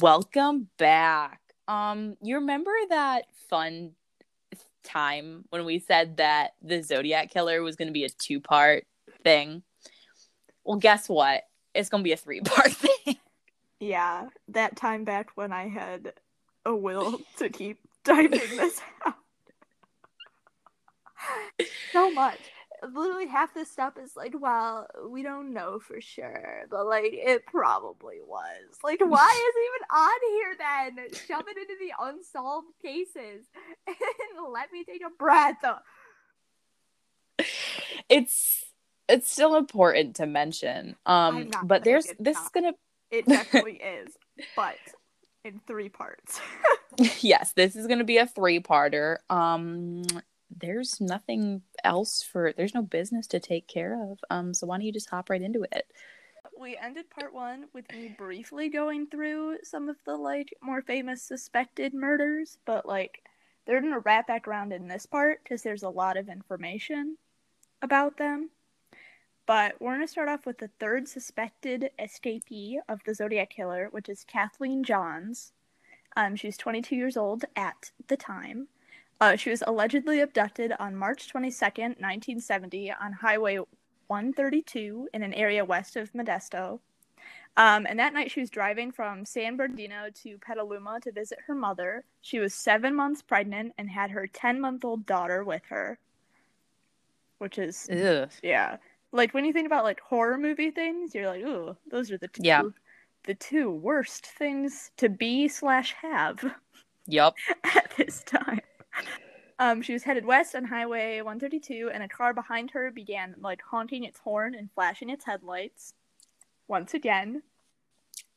Welcome back. Um, you remember that fun time when we said that the Zodiac Killer was going to be a two-part thing? Well, guess what? It's going to be a three-part thing. Yeah, that time back when I had a will to keep typing this out. so much. Literally half this stuff is like, well, we don't know for sure, but like it probably was. Like, why is it even on here then? Shove it into the unsolved cases and let me take a breath. It's it's still important to mention. Um, but there's this is gonna It definitely is, but in three parts. yes, this is gonna be a three-parter. Um, there's nothing else for there's no business to take care of. Um, so why don't you just hop right into it? we ended part one with me briefly going through some of the like more famous suspected murders, but like they're gonna wrap back around in this part because there's a lot of information about them. But we're gonna start off with the third suspected escapee of the Zodiac Killer, which is Kathleen Johns. Um, she was 22 years old at the time. Uh, she was allegedly abducted on March 22nd, 1970, on Highway 132 in an area west of Modesto. Um, and that night she was driving from San Bernardino to Petaluma to visit her mother. She was seven months pregnant and had her 10 month old daughter with her. Which is, Ugh. yeah. Like when you think about like horror movie things, you're like, ooh, those are the two, Yeah. the two worst things to be slash have Yup. at this time. Um, she was headed west on Highway 132, and a car behind her began like honking its horn and flashing its headlights. Once again,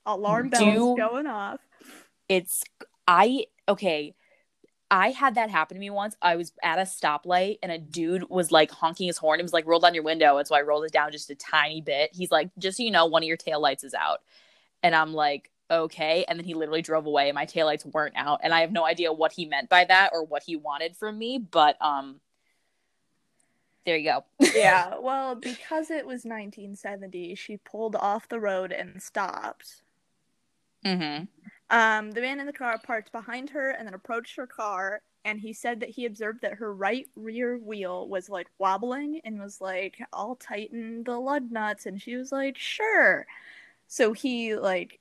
alarm bells Do- going off. It's I okay. I had that happen to me once. I was at a stoplight and a dude was like honking his horn. It was like roll down your window. And so I rolled it down just a tiny bit. He's like, just so you know, one of your tail lights is out. And I'm like, okay. And then he literally drove away and my taillights weren't out. And I have no idea what he meant by that or what he wanted from me. But um there you go. yeah, well, because it was 1970, she pulled off the road and stopped. mm-hmm. Um, the man in the car parked behind her and then approached her car. And he said that he observed that her right rear wheel was like wobbling and was like, I'll tighten the lug nuts. And she was like, sure. So he like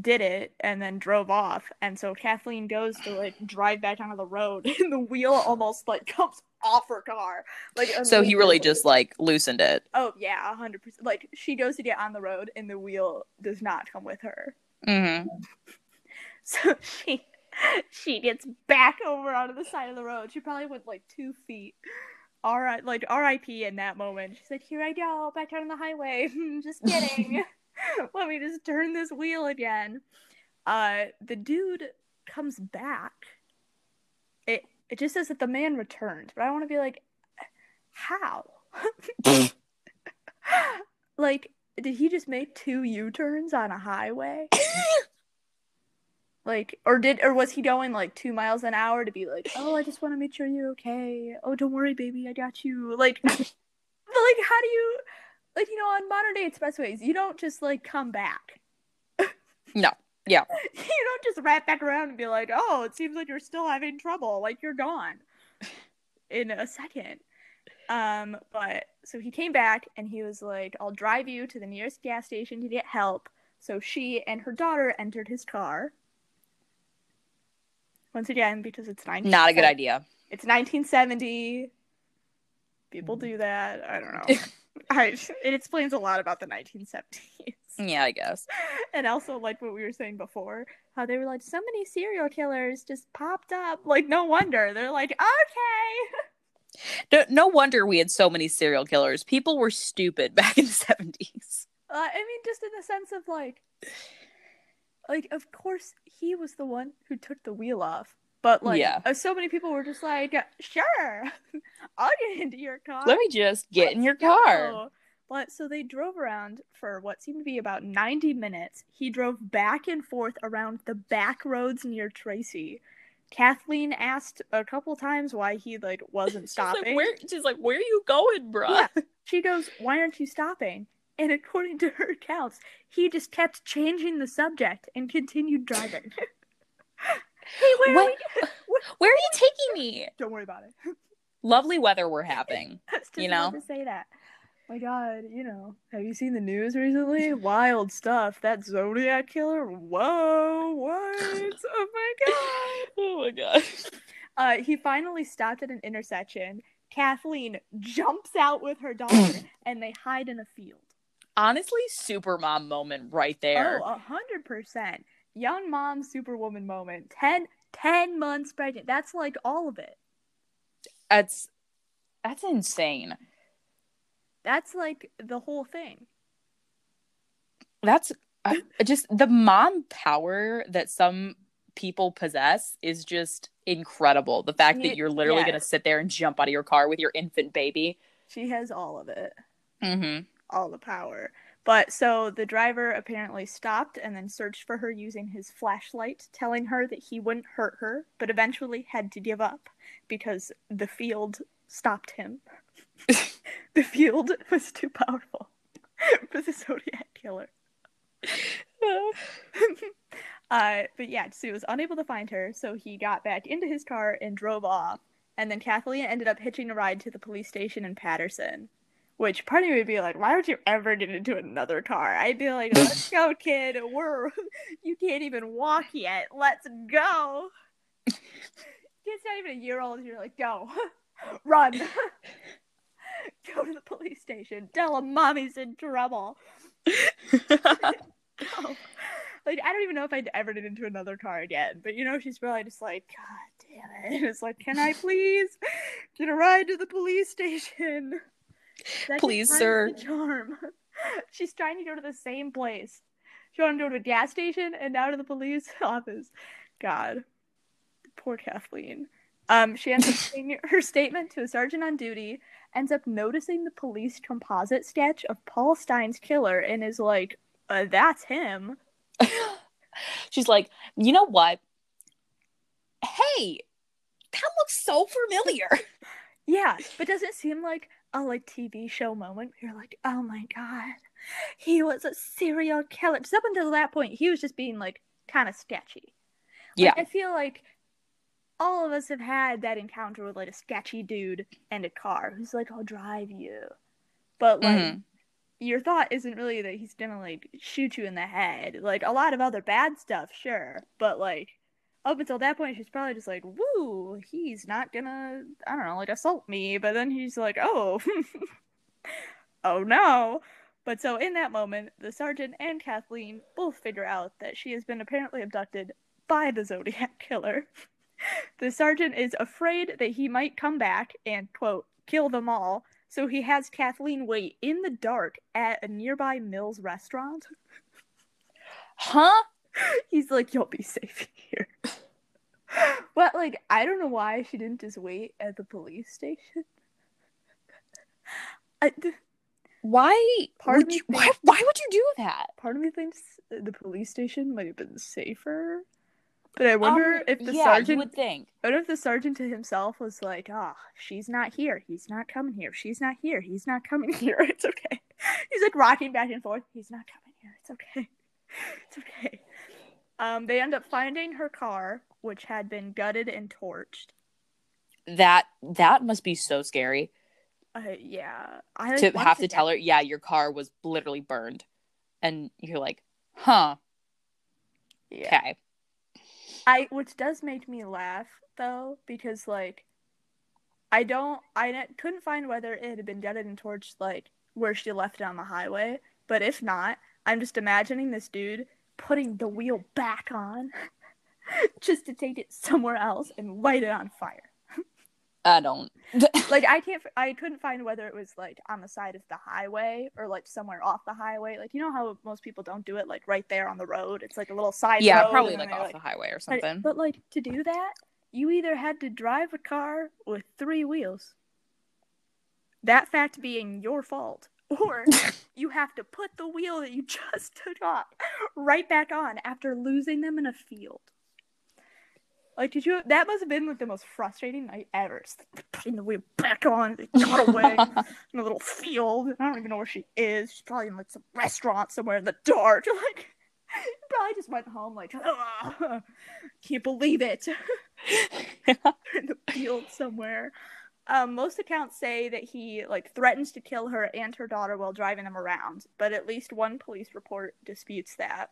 did it and then drove off. And so Kathleen goes to like drive back onto the road and the wheel almost like comes off her car. Like So he really just like loosened it. Oh yeah, a hundred percent. Like she goes to get on the road and the wheel does not come with her. Mm-hmm. So she she gets back over onto the side of the road. She probably went like two feet. All right, like R.I.P. in that moment. She said, "Here I go, back on the highway." Just kidding. Let me just turn this wheel again. Uh, the dude comes back. It it just says that the man returned, but I want to be like, how? like, did he just make two U turns on a highway? like or did or was he going like two miles an hour to be like oh i just want to make sure you're okay oh don't worry baby i got you like but like how do you like you know on modern day expressways you don't just like come back. No. Yeah. you don't just wrap back around and be like oh it seems like you're still having trouble. Like you're gone in a second. Um but so he came back and he was like i'll drive you to the nearest gas station to get help. So she and her daughter entered his car. Once again because it's 19 Not a good idea. it's 1970 people do that. I don't know I, it explains a lot about the 1970s Yeah, I guess. and also like what we were saying before how they were like so many serial killers just popped up like no wonder they're like okay No, no wonder we had so many serial killers. People were stupid back in the 70s. uh, i mean just in the sense of like like of course he was the one who took the wheel off but like Yeah. uh, so many people were just like sure i'll get into your car Let me just get in your Let's car. But so they drove around for what seemed to be about 90 minutes. He drove back and forth around the back roads near Tracy. Kathleen asked a couple times why he like wasn't stopping. She's like, where, she's like, where are you going, bro?" Yeah. She goes, "Why aren't you stopping?" And according to her accounts, he just kept changing the subject and continued driving. Hey, where What- are we? Where are you taking me? Don't worry about it. Lovely weather we're having. You know? to say that. My God, you know, have you seen the news recently? Wild stuff. That Zodiac killer. Whoa, what? Oh my God. Oh my god. Uh, he finally stopped at an intersection. Kathleen jumps out with her daughter, and they hide in a field. Honestly, super mom moment right there. Oh, a hundred percent. Young mom, superwoman moment. 10, 10 months pregnant. That's like all of it. That's that's insane. That's like the whole thing. That's uh, just the mom power that some people possess is just incredible. The fact that you're literally yeah. going to sit there and jump out of your car with your infant baby. She has all of it. Mm-hmm. all the power. But so the driver apparently stopped and then searched for her using his flashlight, telling her that he wouldn't hurt her, but eventually had to give up because the field stopped him. the field was too powerful for the Zodiac killer. uh, but yeah, so he was unable to find her, so he got back into his car and drove off. And then Kathleen ended up hitching a ride to the police station in Patterson. Which part of me would be like, why would you ever get into another car? I'd be like, let's go, kid. We're you can't even walk yet. Let's go. Kid's not even a year old. You're like, go, run, go to the police station. Tell him mommy's in trouble. Go. Like I don't even know if I'd ever get into another car again. But you know, she's probably just like, God damn it. It's like, can I please get a ride to the police station? Second Please, sir. Charm. She's trying to go to the same place. She wanted to go to a gas station and now to the police office. God, poor Kathleen. Um, she ends up saying her statement to a sergeant on duty, ends up noticing the police composite sketch of Paul Stine's killer, and is like, uh, "That's him." She's like, you know what? Hey, that looks so familiar. Yeah, but does it seem like a like TV show moment? You're like, oh my god, he was a serial killer. Just up until that point, he was just being like kind of sketchy. Yeah. I feel like all of us have had that encounter with like a sketchy dude and a car who's like, I'll drive you. But like Mhm. your thought isn't really that he's gonna like shoot you in the head. Like a lot of other bad stuff, sure. But like up until that point she's probably just like, Woo, he's not gonna I don't know, like assault me, but then he's like, Oh Oh no. But so in that moment, the sergeant and Kathleen both figure out that she has been apparently abducted by the Zodiac killer. The sergeant is afraid that he might come back and, quote, kill them all, so he has Kathleen wait in the dark at a nearby Mills restaurant. Huh? He's like, you'll be safe here. But, like, I don't know why she didn't just wait at the police station. I, Why? Part would you, why? thinks- Why would you do that? part of me thinks the police station might have been safer. But I wonder Um, if the yeah, sergeant would think. What if the sergeant to himself was like, "Ah, she's not here. He's not coming here. She's not here. He's not coming here. It's okay." He's like rocking back and forth. He's not coming here. It's okay. It's okay. Um, they end up finding her car, which had been gutted and torched. That that must be so scary Uh, yeah, I to have to tell her, yeah, your car was literally burned, and you're like, huh? Yeah. Okay. I which does make me laugh though because like I don't I couldn't find whether it had been gutted and torched like where she left it on the highway, but if not, I'm just imagining this dude putting the wheel back on just to take it somewhere else and light it on fire. I don't. Like I can't I couldn't find whether it was like on the side of the highway or like somewhere off the highway. Like you know how most people don't do it like right there on the road. It's like a little side yeah, probably like off the highway or but- something. But, like to do that, you either had to drive a car with three wheels. That fact being your fault. Or you have to put the wheel that you just took off right back on after losing them in a field. Like, did you? That must have been like the most frustrating night ever. Like, putting the wheel back on, they got away in a little field. I don't even know where she is. She's probably in like some restaurant somewhere in the dark. Like, probably just went home like, "Ugh, can't believe it. in the field somewhere. Um, most accounts say that he like threatens to kill her and her daughter while driving them around, but at least one police report disputes that.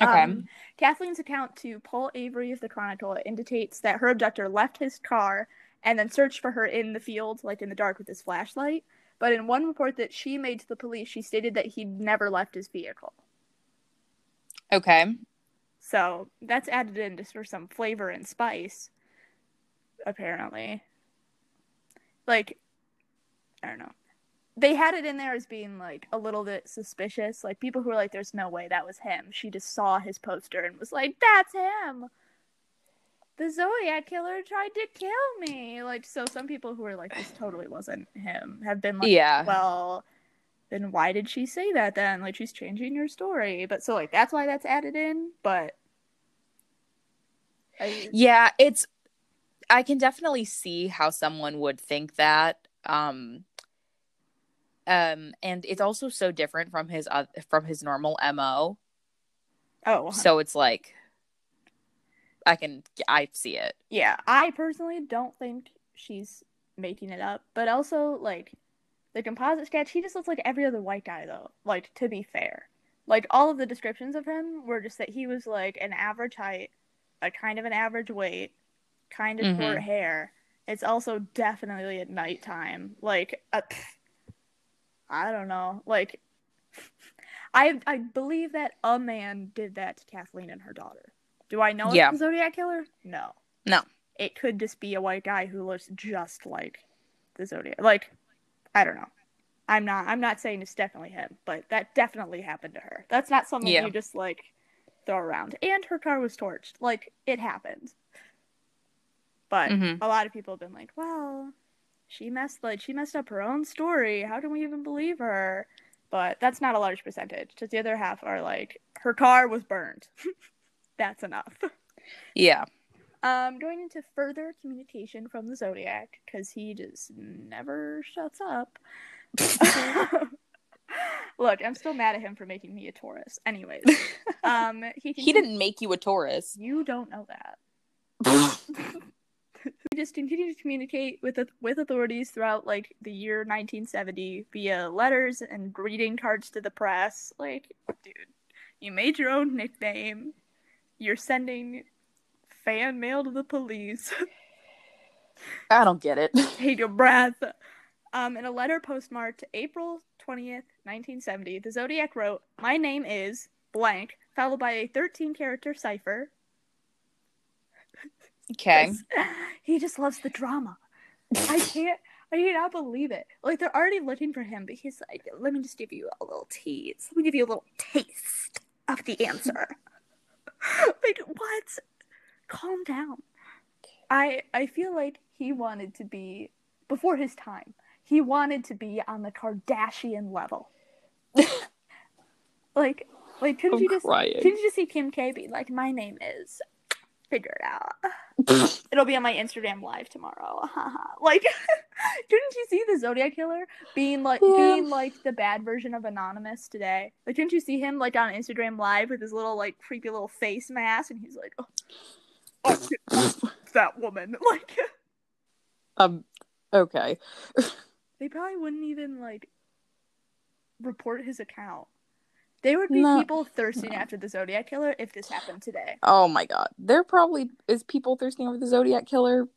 Okay. Um, Kathleen's account to Paul Avery of the Chronicle indicates that her abductor left his car and then searched for her in the field, like in the dark with his flashlight. But in one report that she made to the police, she stated that he'd never left his vehicle. okay. So that's added in just for some flavor and spice, apparently. Like, I don't know. They had it in there as being like a little bit suspicious. Like people who were like, "There's no way that was him." She just saw his poster and was like, "That's him." The Zodiac killer tried to kill me. Like so, some people who were like, "This totally wasn't him," have been like, Yeah. well." Then why did she say that then? Like she's changing your story. But so like that's why that's added in. But I, Yeah, it's I can definitely see how someone would think that. Um um and it's also so different from his uh, from his normal MO. oh So it's like I can I see it. yeah, I personally don't think she's making it up, but also like the composite sketch, he just looks like every other white guy though. Like to be fair, like all of the descriptions of him were just that he was like an average height, a kind of an average weight, kind of Mhm. short hair. It's also definitely at nighttime. Like uh, I don't know, like. I I believe that a man did that to Kathleen and her daughter. Do I know Yeah. it's the Zodiac killer? No. No. It could just be a white guy who looks just like the Zodiac. Like, I don't know. I'm not I'm not saying it's definitely him, but that definitely happened to her. That's not something Yeah. you just like throw around. And her car was torched. Like, it happened. But Mhm. a lot of people have been like, well, she messed like she messed up her own story. How can we even believe her? But that's not a large percentage. Because the other half are like, her car was burned. that's enough. Yeah. Um, going into further communication from the Zodiac, because he just never shuts up. Look, I'm still mad at him for making me a Taurus. Anyways, um, he, He didn't make you a Taurus. You don't know that. He just continued to communicate with with authorities throughout like the year 1970 via letters and greeting cards to the press. Like, dude, you made your own nickname. You're sending fan mail to the police. I don't get it. Take a breath. Um, in a letter postmarked April 20th, 1970, the Zodiac wrote, My name is blank, followed by a 13 character cipher. Okay. He just loves the drama. I can't, I cannot believe it. Like, they're already looking for him, but he's like, Let me just give you a little tease. Let me give you a little taste of the answer. like, what? Calm down. I I feel like he wanted to be before his time. He wanted to be on the Kardashian level. like like couldn't I'm you just crying. couldn't you just see Kim K be like, My name is figure it out. It'll be on my Instagram live tomorrow. like didn't you see the Zodiac killer being like Yeah. being like the bad version of Anonymous today? Like didn't you see him like on Instagram live with his little like creepy little face mask and he's like, Oh, oh that woman. Like um okay. they probably wouldn't even like report his account. They would be No. people thirsting after the Zodiac killer if this happened today. Oh my god. There probably is people thirsting over the Zodiac killer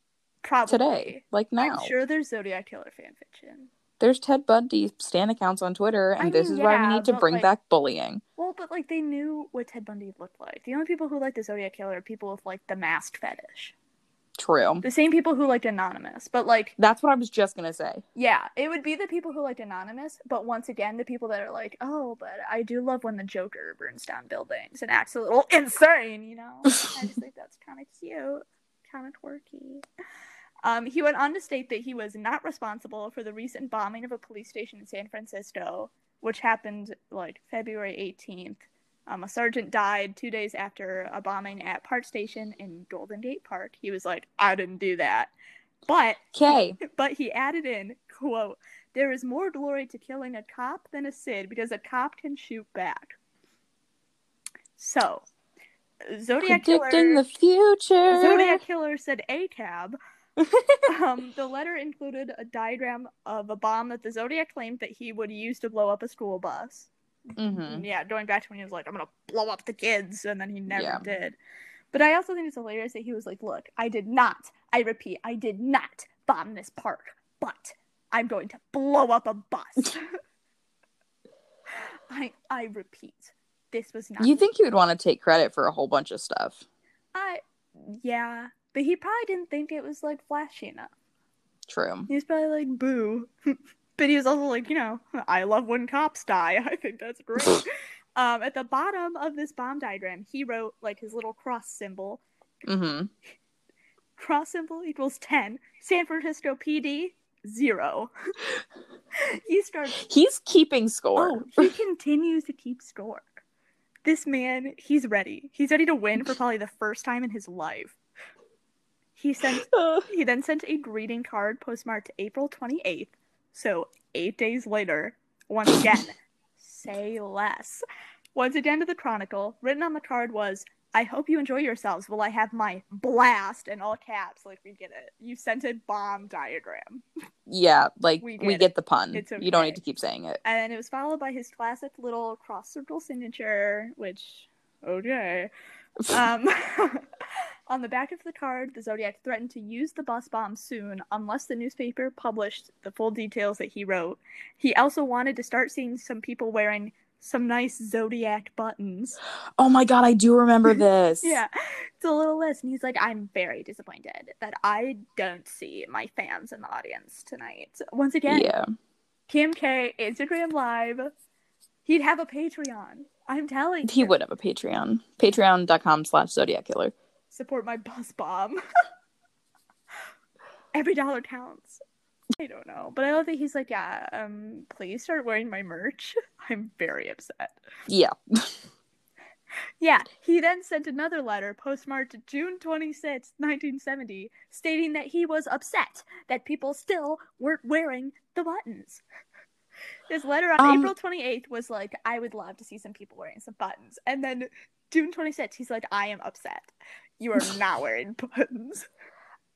Probably today. Like now. I'm sure there's Zodiac killer fan fiction. There's Ted Bundy stan accounts on Twitter, and I this mean, is why we need to bring like- back bullying. Well, but like they knew what Ted Bundy looked like. The only people who like the Zodiac killer are people with like the masked fetish. True. The same people who liked Anonymous. But like, That's what I was just gonna say. yeah, it would be the people who liked Anonymous. But once again, the people that are like, oh, but I do love when the Joker burns down buildings and acts a little insane. You know, I just think that's kind of cute, kind of quirky. Um, he went on to state that he was not responsible for the recent bombing of a police station in San Francisco, which happened like February 18th, Um, a sergeant died two days after a bombing at Park Station in Golden Gate Park. He was like, "I didn't do that," but Okay. but he added in quote there is more glory to killing a cop than a sid because a cop can shoot back so zodiac Predicting killer the future. zodiac killer said a cab um, the letter included a diagram of a bomb that the zodiac claimed that he would use to blow up a school bus hmm yeah going back to when he was like i'm gonna blow up the kids and then he never Yeah. did but i also think it's hilarious that he was like look i did not i repeat i did not bomb this park but i'm going to blow up a bus i i repeat this was not You think he would want to take credit for a whole bunch of stuff? i yeah but he probably didn't think it was like flashy enough True. He's probably like boo but he was also like you know i love when cops die. I think that's great. Um at the bottom of this bomb diagram he wrote like his little cross symbol. Hmm cross symbol equals 10 san francisco pd zero. He starts He's keeping score. oh he continues to keep score. This man he's ready. He's ready to win for probably the first time in his life. He sent he then sent a greeting card postmarked april 28th so eight days later once again say less once again to the chronicle written on the card was i hope you enjoy yourselves while i have my blast in all caps like we get it you sent a bomb diagram yeah, like We we get the pun. It's You don't need to keep saying it. and it was followed by his classic little cross circle signature, which okay. Um, on the back of the card, the Zodiac threatened to use the bus bomb soon unless the newspaper published the full details that he wrote. He also wanted to start seeing some people wearing some nice Zodiac buttons. Oh my god, I do remember this. Yeah, it's a little list, and he's like, "I'm very disappointed that I don't see my fans in the audience tonight." Once again, Yeah. Kim K, Instagram Live. He'd have a Patreon. I'm telling you. He you. would have a Patreon. Patreon.com slash Zodiac Killer. Support my bus bomb. Every dollar counts. I don't know, but I love that he's like, yeah, um, please start wearing my merch. I'm very upset. Yeah. Yeah, he then sent another letter postmarked June 26, 1970, stating that he was upset that people still weren't wearing the buttons. His letter on Um, April 28th was like, I would love to see some people wearing some buttons. And then June 26th, he's like, I am upset. You are not wearing buttons.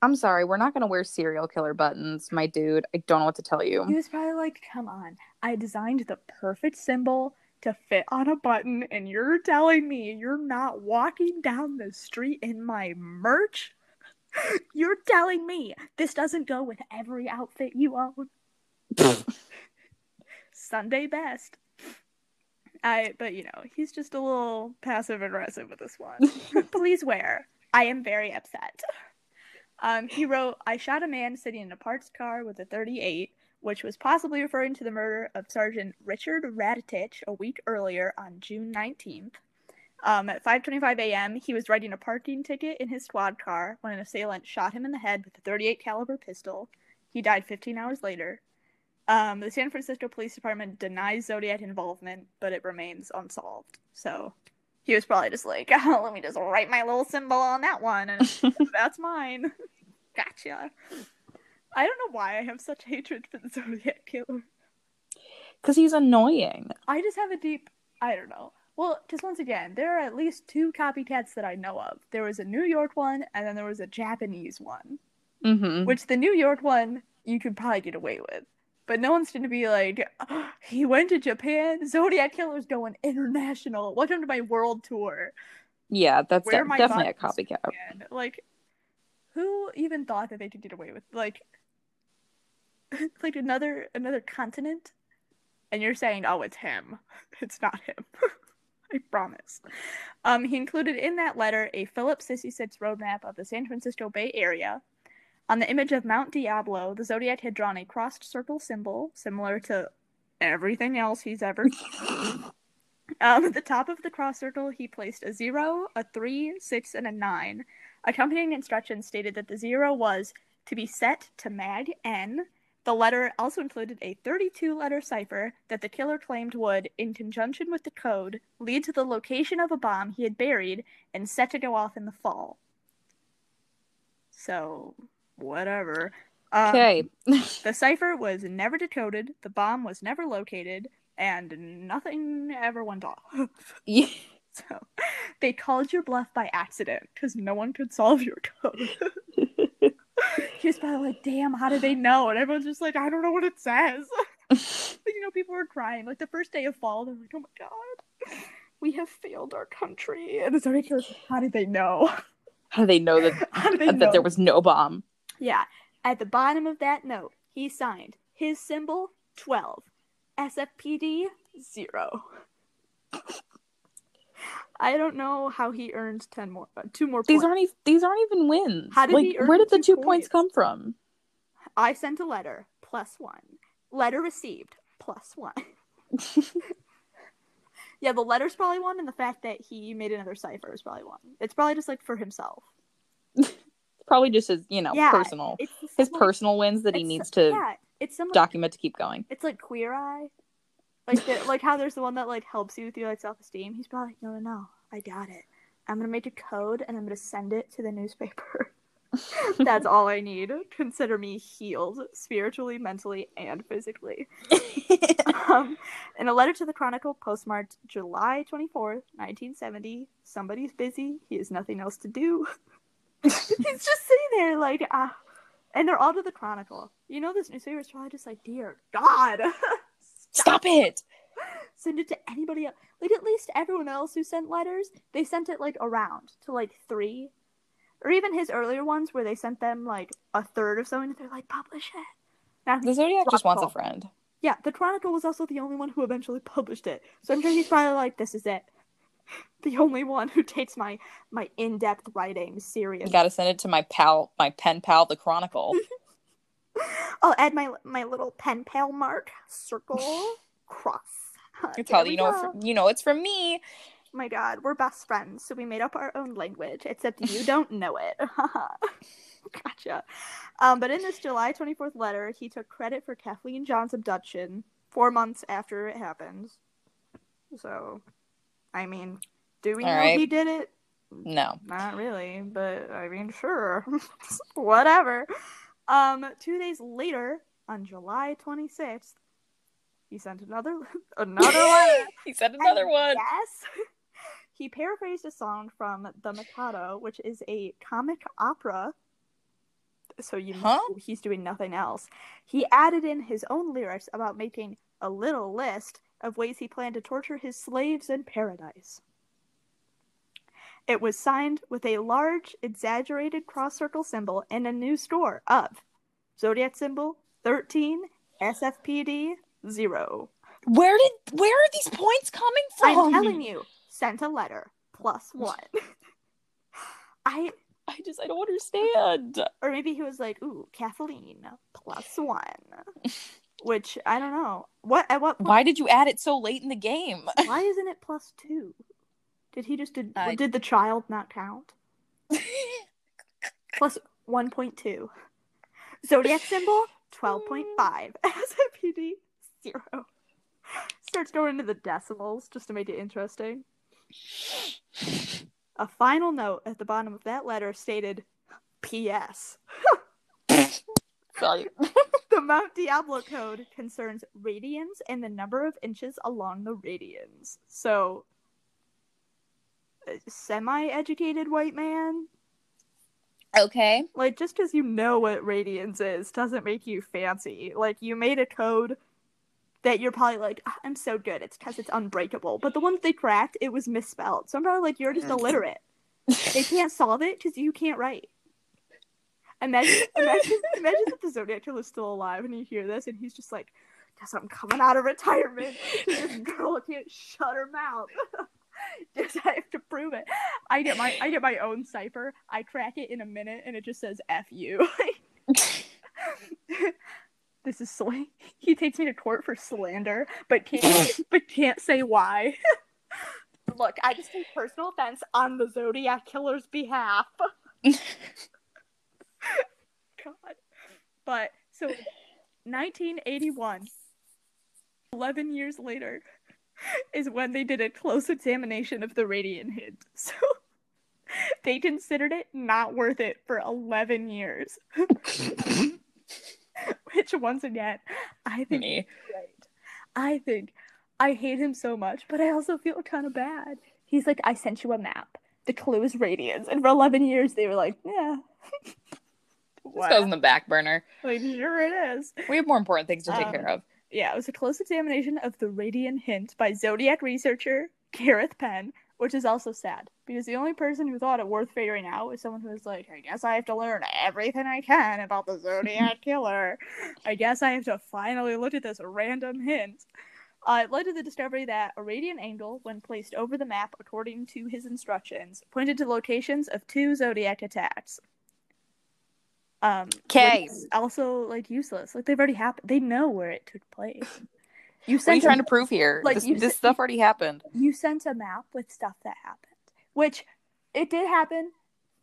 I'm sorry, we're not gonna wear serial killer buttons, my dude. I don't know what to tell you. He was probably like, come on, I designed the perfect symbol to fit on a button, and you're telling me you're not walking down the street in my merch? You're telling me this doesn't go with every outfit you own? Sunday best. I, but you know, he's just a little passive aggressive with this one. Please wear. I am very upset. Um, he wrote, I shot a man sitting in a parts car with a 38, which was possibly referring to the murder of Sergeant Richard Radetich a week earlier on June 19th. Um, at 5:25 a.m., he was writing a parking ticket in his squad car when an assailant shot him in the head with a 38 caliber pistol. He died 15 hours later. Um, the San Francisco Police Department denies Zodiac involvement, but it remains unsolved. So he was probably just like, oh, let me just write my little symbol on that one, and that's mine. gotcha. I don't know why I have such hatred for the Zodiac Killer. Because he's annoying. I just have a deep, I don't know. Well, because once again, there are at least two copycats that I know of. There was a New York one, and then there was a Japanese one. Mm-hmm. Which the New York one you could probably get away with. But no one's gonna be like, "Oh, he went to Japan. Zodiac Killer's going international. Welcome to my world tour. Yeah, that's de- definitely a copycat. Like, who even thought that they could get away with like, like another another continent? And you're saying, oh, it's him. It's not him. I promise. Um, he included in that letter a Phillips 66 roadmap of the San Francisco Bay Area. On the image of Mount Diablo, the Zodiac had drawn a crossed circle symbol similar to everything else he's ever um, at the top of the cross circle, he placed a zero, a three, six, and a nine. Accompanying instructions stated that the zero was to be set to mag N, The letter also included a 32 letter cipher that the killer claimed would, in conjunction with the code, lead to the location of a bomb he had buried and set to go off in the fall. So, whatever. Um, Okay. The cipher was never decoded, the bomb was never located, and nothing ever went off. Yeah. So, they called your bluff by accident because no one could solve your code. he was probably like, damn, how did they know? And everyone's just like, I don't know what it says. But, you know, people were crying. Like the first day of fall, they're like, oh my god, we have failed our country. And it's already like, how did they know? How do they know that did they that know? there was no bomb? Yeah. At the bottom of that note, he signed his symbol 12, SFPD 0. I don't know how he earned 10 more, uh, two more These points. aren't e- these aren't even wins. How did like, he earn where did the two two points points? come from? I sent a letter, plus one. Letter received, plus one. yeah, the letter's probably one, and the fact that he made another cipher is probably one. It's probably just like for himself. Probably just his, you know, Yeah, personal his personal wins that he needs to Yeah, it's some document to keep going. it's like Queer Eye, like the, like how there's the one that like helps you with your like self esteem. He's probably like, no, no, no, I got it. I'm gonna make a code and I'm gonna send it to the newspaper. That's all I need. Consider me healed spiritually, mentally, and physically. um, in a letter to the Chronicle postmarked July 24th, 1970, somebody's busy. He has nothing else to do. He's just sitting there like, ah. And they're all to the Chronicle. You know, this newspaper is probably just like, dear God, Stop it! send it to anybody else. Like, at least everyone else who sent letters, they sent it like around to like three. Or even his earlier ones where they sent them like a third of something, they're like, publish it. Now The Zodiac just wants a friend. Yeah, the Chronicle was also the only one who eventually published it. So I'm sure he's probably like, this is it. The only one who takes my my in-depth writing seriously. You gotta send it to my pal, my pen pal, the Chronicle. I'll add my my little pen pal mark, circle, cross. It's how we you know, it's, you know, it's from me. my god, we're best friends, so we made up our own language, except you don't know it. gotcha. Um, but in this July 24th letter, he took credit for Kathleen John's abduction four months after it happened. So, I mean, do we All know right. he did it? No. Not really, but I mean, sure. Whatever. Um, two days later, on July 26th, he sent another another one. he sent another And one. Yes. he paraphrased a song from The Mikado, which is a comic opera. So you Huh? he's doing nothing else. He added in his own lyrics about making a little list of ways he planned to torture his slaves in paradise. It was signed with a large, exaggerated cross circle symbol and a new score of Zodiac symbol 13, SFPD 0. Where did where are these points coming from? I'm telling you, sent a letter plus one. I I just I don't understand. or maybe he was like, "Ooh, Kathleen one," which I don't know. What at what point? Why did you add it so late in the game? Why isn't it plus two? Did he just did I- did the child not count? Plus one point two. Zodiac symbol twelve point five. SFPD zero. Starts going into the decimals just to make it interesting. A final note at the bottom of that letter stated P.S. The Mount Diablo code concerns radians and the number of inches along the radians. So, semi educated white man, Okay. like, just because you know what radians is doesn't make you fancy. Like, you made a code that you're probably like, "Ah, I'm so good, it's because it's unbreakable. But the one that they cracked, it was misspelled. So I'm probably like, you're just illiterate. They can't solve it because you can't write. Imagine, imagine, if the Zodiac killer is still alive and you hear this and he's just like, "Guess I'm coming out of retirement. this girl can't shut her mouth. Guess I have to prove it." I get my I get my own cipher. I crack it in a minute and it just says "F you." this is slang. He takes me to court for slander, but can't but can't say why. Look, I just take personal offense on the Zodiac Killer's behalf. God. But so 1981, 11 years later, is when they did a close examination of the radiant hint. So they considered it not worth it for 11 years. Which, once again, I think Me. great. I think I hate him so much, but I also feel kind of bad. He's like, I sent you a map. The clue is radiance. And for 11 years, they were like, yeah. This goes in the back burner. Like, sure it is. We have more important things to take Um, care of. Yeah, it was a close examination of the radiant hint by Zodiac researcher Gareth Penn, which is also sad because the only person who thought it worth figuring out was someone who was like, I guess I have to learn everything I can about the Zodiac killer. I guess I have to finally look at this random hint. Uh, it led to the discovery that a radiant angle, when placed over the map according to his instructions, pointed to locations of two Zodiac attacks. Um, Okay. also like useless. Like they've already happened. They know where it took place. You What are you sent a, trying to prove here? like, this you this stuff already happened. you sent a map with stuff that happened, which it did happen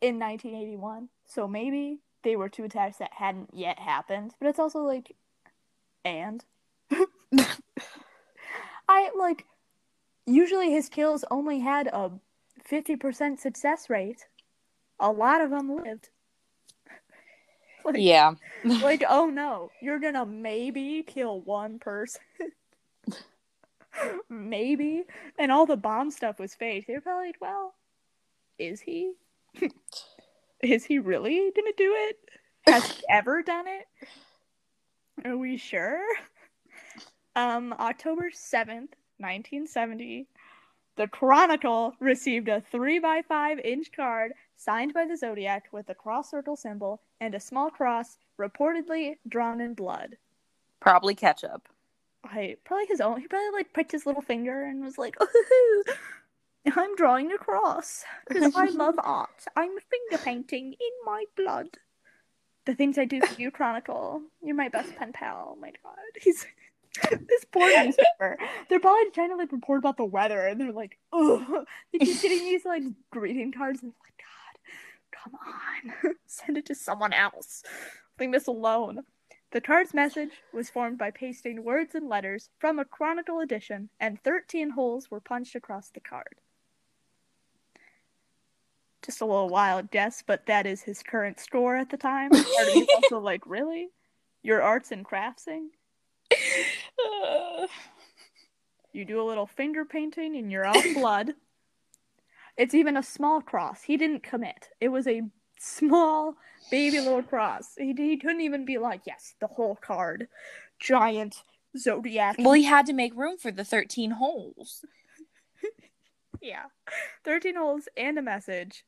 in 1981. So maybe they were two attacks that hadn't yet happened. But it's also like, and I like usually his kills only had a 50% success rate. A lot of them lived. Like, Yeah. like, oh no, you're gonna maybe kill one person. maybe. And all the bomb stuff was fake. They're probably like, well, is he? is he really gonna do it? Has he ever done it? Are we sure? Um, October 7th, 1970, the Chronicle received a 3x5 inch card signed by the Zodiac with a cross circle symbol and a small cross reportedly drawn in blood. Probably ketchup. I probably his own. He probably like pricked his little finger and was like, "Ooh, I'm drawing a cross because I love art. I'm finger painting in my blood." The things I do for you, Chronicle. You're my best pen pal. Oh my god, he's this poor newspaper. They're probably trying to like report about the weather, and they're like, "Oh, they keep getting these like greeting cards." And like, come on, send it to someone else. Leave this alone. The card's message was formed by pasting words and letters from a Chronicle edition, and 13 holes were punched across the card. Just a little wild guess, but that is his current score at the time. Part of also like, really? Your arts and craftsing? Uh, You do a little finger painting in your own blood. It's even a small cross. He didn't commit. It was a small baby little cross. He, he couldn't even be like, yes, the whole card. Giant zodiac. well, he had to make room for the 13 holes. Yeah. 13 holes and a message.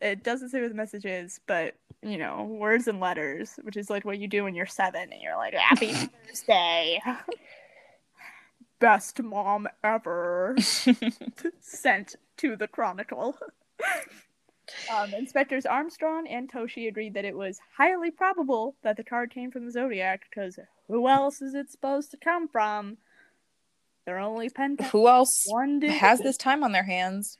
It doesn't say what the message is, but, you know, words and letters, which is like what you do when you're seven and you're like, Happy Mother's Day. Best mom ever. Sent to the Chronicle. um, Inspectors Armstrong and Toschi agreed that it was highly probable that the card came from the Zodiac, because who else is it supposed to come from? They're only pen. Who else One dude has this time on their hands?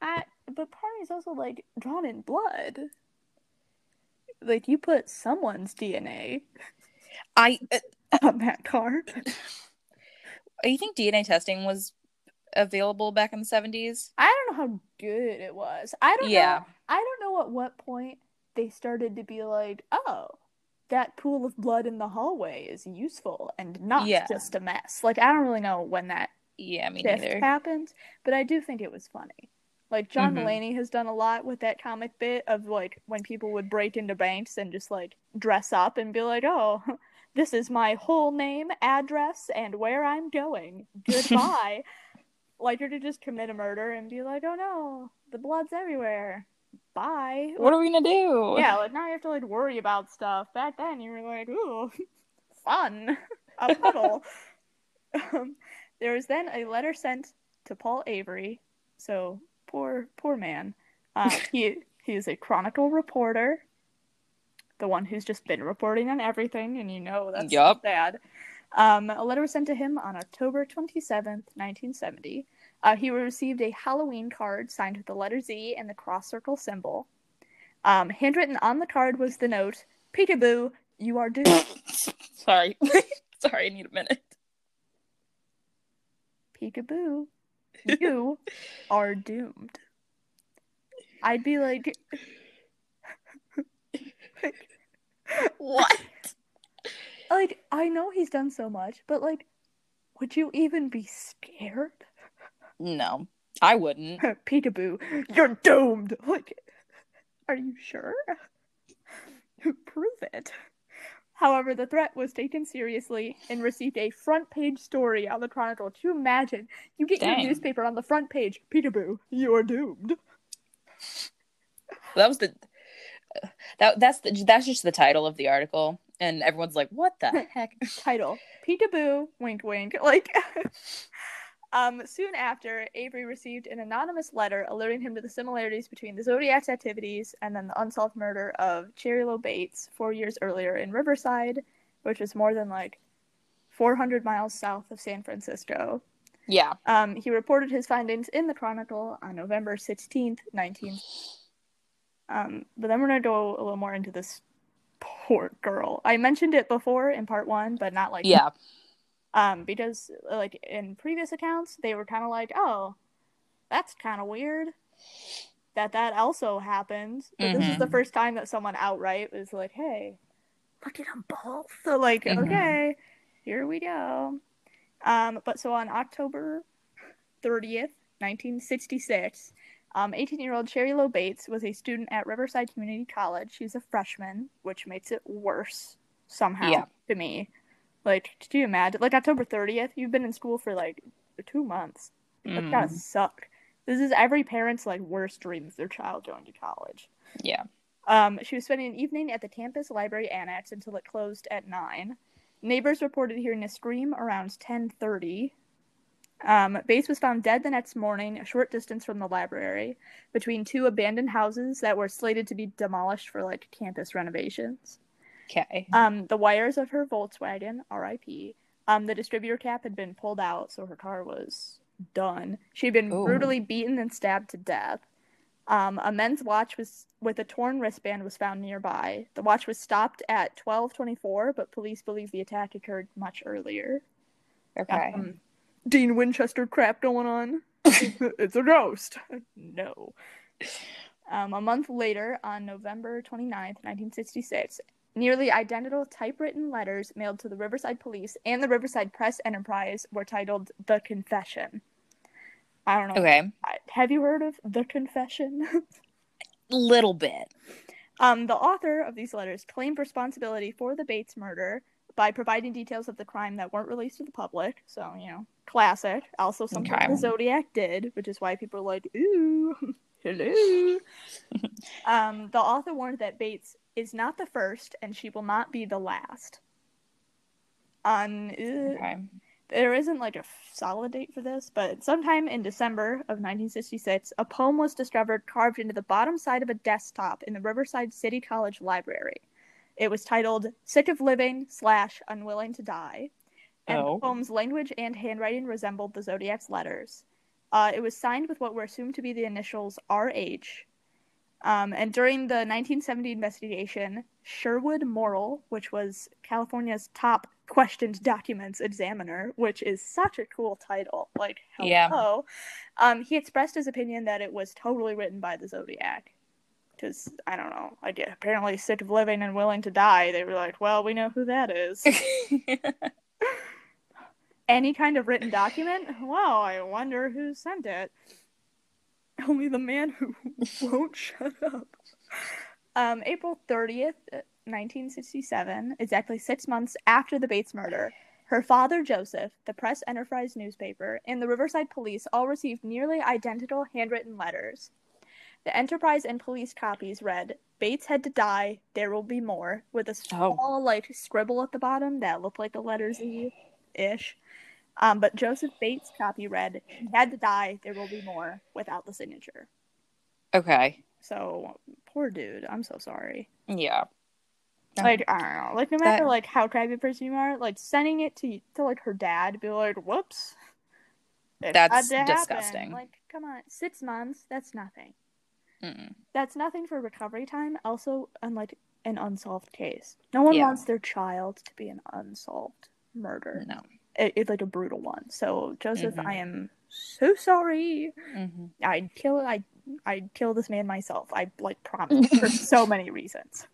I, but part is also like drawn in blood. Like you put someone's DNA I uh, on that card. you think DNA testing was available back in the 70s? I don't know how good it was. I don't Yeah. know. I don't know at what point they started to be like, oh, that pool of blood in the hallway is useful and not Yeah. just a mess. Like I don't really know when that Yeah, me neither. happened, but I do think it was funny. Like John. Mm-hmm. Mulaney has done a lot with that comic bit of like when people would break into banks and just like dress up and be like, "Oh, this is my whole name, address, and where I'm going. Goodbye." Like you're to just commit a murder and be like, "Oh no, the blood's everywhere. Bye." What are we gonna do? Yeah, like now you have to like worry about stuff. Back then you were like, ooh, fun, a puddle. um, there was then a letter sent to Paul Avery. So poor, poor man. Uh, he he is a Chronicle reporter, the one who's just been reporting on everything, and you know that's Yup. sad. Um, a letter was sent to him on October twenty seventh, nineteen seventy. Uh, he received a Halloween card signed with the letter Z and the cross circle symbol. Um, handwritten on the card was the note, Peekaboo, you are doomed. Sorry. Sorry, I need a minute. Peekaboo, you are doomed. I'd be like, What? Like I know he's done so much, but like, would you even be scared? No, I wouldn't. Peekaboo, you're doomed. Like, are you sure? Prove it. However, the threat was taken seriously and received a front page story on the Chronicle. To imagine, you get Dang. your newspaper on the front page. Peekaboo, you're doomed. That was the that that's the that's just the title of the article, and everyone's like, "What the heck?" Title: Peekaboo, wink, wink. Like, um, soon after, Avery received an anonymous letter alerting him to the similarities between the Zodiac's activities and then the unsolved murder of Cheri Jo Bates four years earlier in Riverside, which was more than like 400 miles south of San Francisco. Yeah. Um, he reported his findings in the Chronicle on November 16th, 19. Um, but then we're going to go a little more into this poor girl. I mentioned it before in part one, but not like Yeah. um, because like in previous accounts, they were kind of like, oh, that's kind of weird that that also happened. But this is the Mhm. first time that someone outright was like, hey, look at them both. So like, Mhm. okay, here we go. Um, but so on October 30th, 1966, um, 18-year-old Cheri Jo Bates was a student at Riverside Community College. She's a freshman, which makes it worse somehow Yeah. to me. Like, could you imagine? Like October 30th, you've been in school for like two months. That's gotta Mm, suck. This is every parent's like worst dream of their child going to college. yeah. Um, she was spending an evening at the campus library annex until it closed at nine. Neighbors reported hearing a scream around ten thirty. Um, Bates was found dead the next morning, a short distance from the library, between two abandoned houses that were slated to be demolished for like campus renovations. Okay. Um, the wires of her Volkswagen, R.I.P. Um, the distributor cap had been pulled out, so her car was done. She had been Ooh. brutally beaten and stabbed to death. Um, a men's watch was with a torn wristband was found nearby. The watch was stopped at twelve twenty four, but police believe the attack occurred much earlier. Okay. Um, Dean Winchester crap going on. it's a ghost. No. Um, a month later, on November 29th, 1966, nearly identical typewritten letters mailed to the Riverside Police and the Riverside Press Enterprise were titled The Confession. I don't know. Okay. Have you heard of The Confession? A little bit. Um, the author of these letters claimed responsibility for the Bates murder by providing details of the crime that weren't released to the public. So, you know, classic. Also, something Okay. the Zodiac did, which is why people are like, ooh, hello. um, the author warned that Bates is not the first and she will not be the last. On, uh, Okay. there isn't like a solid date for this, but sometime in December of 1966, a poem was discovered carved into the bottom side of a desktop in the Riverside City College library. It was titled "Sick of Living" slash "Unwilling to Die," and Oh. the poem's language and handwriting resembled the Zodiac's letters. Uh, it was signed with what were assumed to be the initials R.H. Um, and during the 1970 investigation, Sherwood Morrill, which was California's top questioned documents examiner, which is such a cool title, like hello, Yeah. um, he expressed his opinion that it was totally written by the Zodiac. Because I don't know, I get apparently sick of living and willing to die. They were like, well, we know who that is. Any kind of written document? Wow, I wonder who sent it. Only the man who won't shut up. Um, April 30th, uh, 1967, exactly six months after the Bates murder, her father, Joseph, the Press Enterprise newspaper, and the Riverside Police all received nearly identical handwritten letters. The Enterprise and police copies read, Bates had to die, there will be more, with a small, like, scribble at the bottom that looked like the letters E ish. Um, but Joseph Bates' copy read, he had to die, there will be more, without the signature. okay. So, poor dude, I'm so sorry. Yeah. Like, I don't know. Like, no matter, That- like, how crappy a person you are, like, sending it to, to like, her dad, be like, whoops. That's to happen." disgusting. Like, come on. Six months, that's nothing. Mm. That's nothing for recovery time. Also, unlike an unsolved case. No one Yeah. wants their child to be an unsolved murder. No. It, it's like a brutal one. So Joseph, Mhm. I am so sorry. Mhm. I'd kill I I'd kill this man myself. I like promise for so many reasons.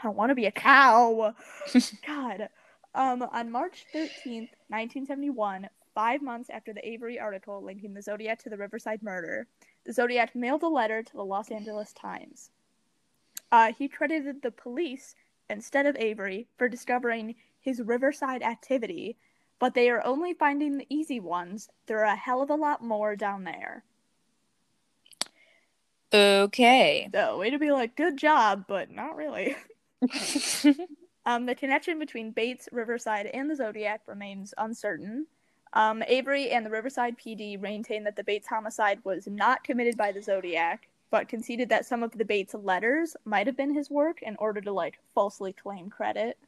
I don't want to be a cow. God. Um, on March 13th, 1971, five months after the Avery article linking the Zodiac to the Riverside murder, the Zodiac mailed a letter to the Los Angeles Times. Uh, he credited the police instead of Avery for discovering his Riverside activity, but they are only finding the easy ones. There are a hell of a lot more down there. Okay. So, way to be like, good job, but not really. Um, the connection between Bates, Riverside, and the Zodiac remains uncertain. Um, Avery and the Riverside PD maintained that the Bates homicide was not committed by the Zodiac, but conceded that some of the Bates letters might have been his work in order to like falsely claim credit.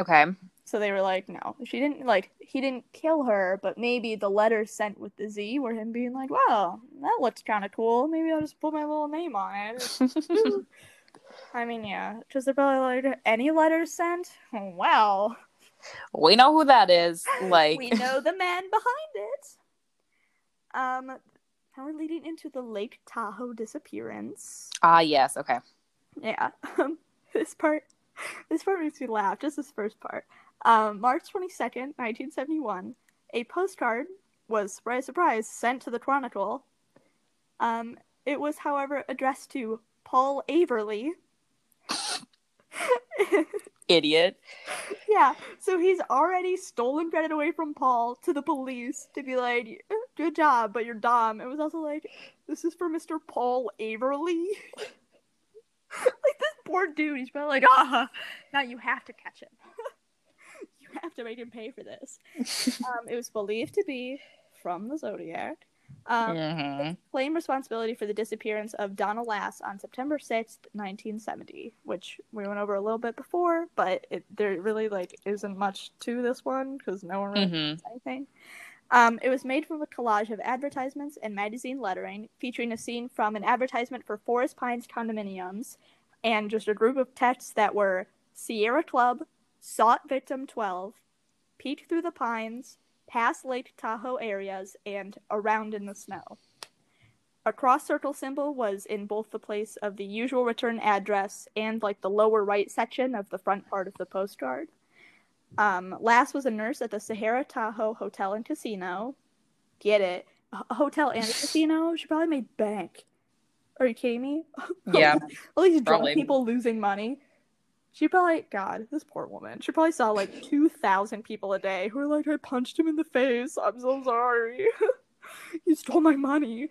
okay. So they were like, no, she didn't like he didn't kill her, but maybe the letters sent with the Z were him being like, wow, that looks kind of cool. Maybe I'll just put my little name on it. I mean, yeah, because they're probably like, any letters sent? Well, we know who that is. Like we know the man behind it. Um, now we're leading into the Lake Tahoe disappearance. Ah yes, okay. Yeah, um, this part, this part makes me laugh. Just this first part. Um, March twenty second, nineteen seventy one, a postcard was surprise surprise sent to the Chronicle. Um, it was, however, addressed to Paul Averly. Idiot. Yeah, so he's already stolen credit away from Paul to the police to be like, "Eh, good job, but you're dumb. It was also like, this is for Mr. Paul Averly. like, this poor dude, he's probably like, ah, now you have to catch him. you have to make him pay for this. Um, it was believed to be from the Zodiac. Um, Mhm. claim responsibility for the disappearance of Donna Lass on September 6th, 1970, which we went over a little bit before, but it, there really like isn't much to this one because no one really Mhm. knows anything. Um, it was made from a collage of advertisements and magazine lettering featuring a scene from an advertisement for Forest Pines condominiums and just a group of texts that were Sierra Club, sought victim 12, Peek through the pines, past Lake Tahoe areas, and around in the snow. A cross circle symbol was in both the place of the usual return address and like the lower right section of the front part of the postcard. Um, Lass was a nurse at the Sahara Tahoe Hotel and Casino. Get it? A hotel and a casino? She probably made bank. Are you kidding me? Yeah. All these drunk Probably. people losing money. She probably, God, this poor woman. She probably saw like 2,000 people a day who were like, I punched him in the face. I'm so sorry. you stole my money.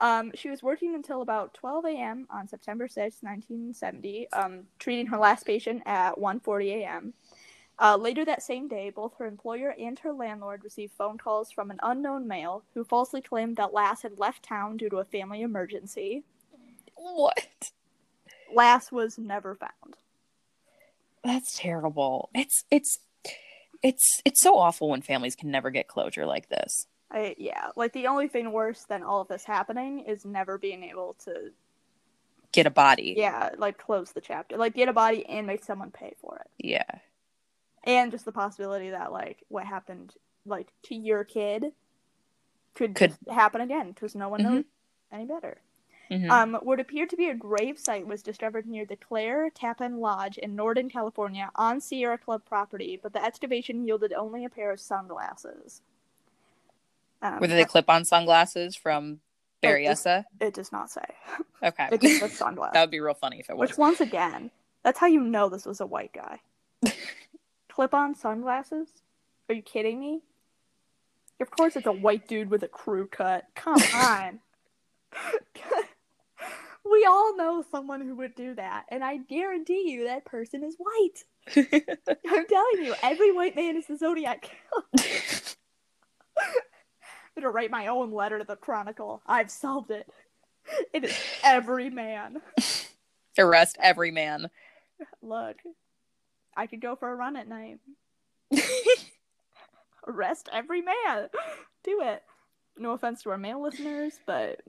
Um, she was working until about 12 a.m. on September 6, 1970, um, treating her last patient at 1.40 a.m. Uh, later that same day, both her employer and her landlord received phone calls from an unknown male who falsely claimed that Lass had left town due to a family emergency. What? Lass was never found. That's terrible. It's it's it's it's so awful when families can never get closure like this. I, yeah, like the only thing worse than all of this happening is never being able to, Get a body. yeah, like close the chapter, like get a body and make someone pay for it, Yeah. and just the possibility that like what happened like to your kid could Could- happen again because no one Mhm. knows any better. Mhm. Um, what appeared to be a grave site was discovered near the Clair Tappaan Lodge in Northern California on Sierra Club property, but the excavation yielded only a pair of sunglasses. Um, Were they clip-on sunglasses from Berryessa? It does not say. Okay. It just says sunglasses. that would be real funny if it was. Which once again, that's how you know this was a white guy. Clip-on sunglasses? Are you kidding me? Of course, it's a white dude with a crew cut. Come on. We all know someone who would do that, and I guarantee you that person is white. I'm telling you, every white man is the Zodiac killer. I'm gonna write my own letter to the Chronicle. I've solved it. It is every man. Arrest every man. Look, I could go for a run at night. Arrest every man. Do it. No offense to our male listeners, but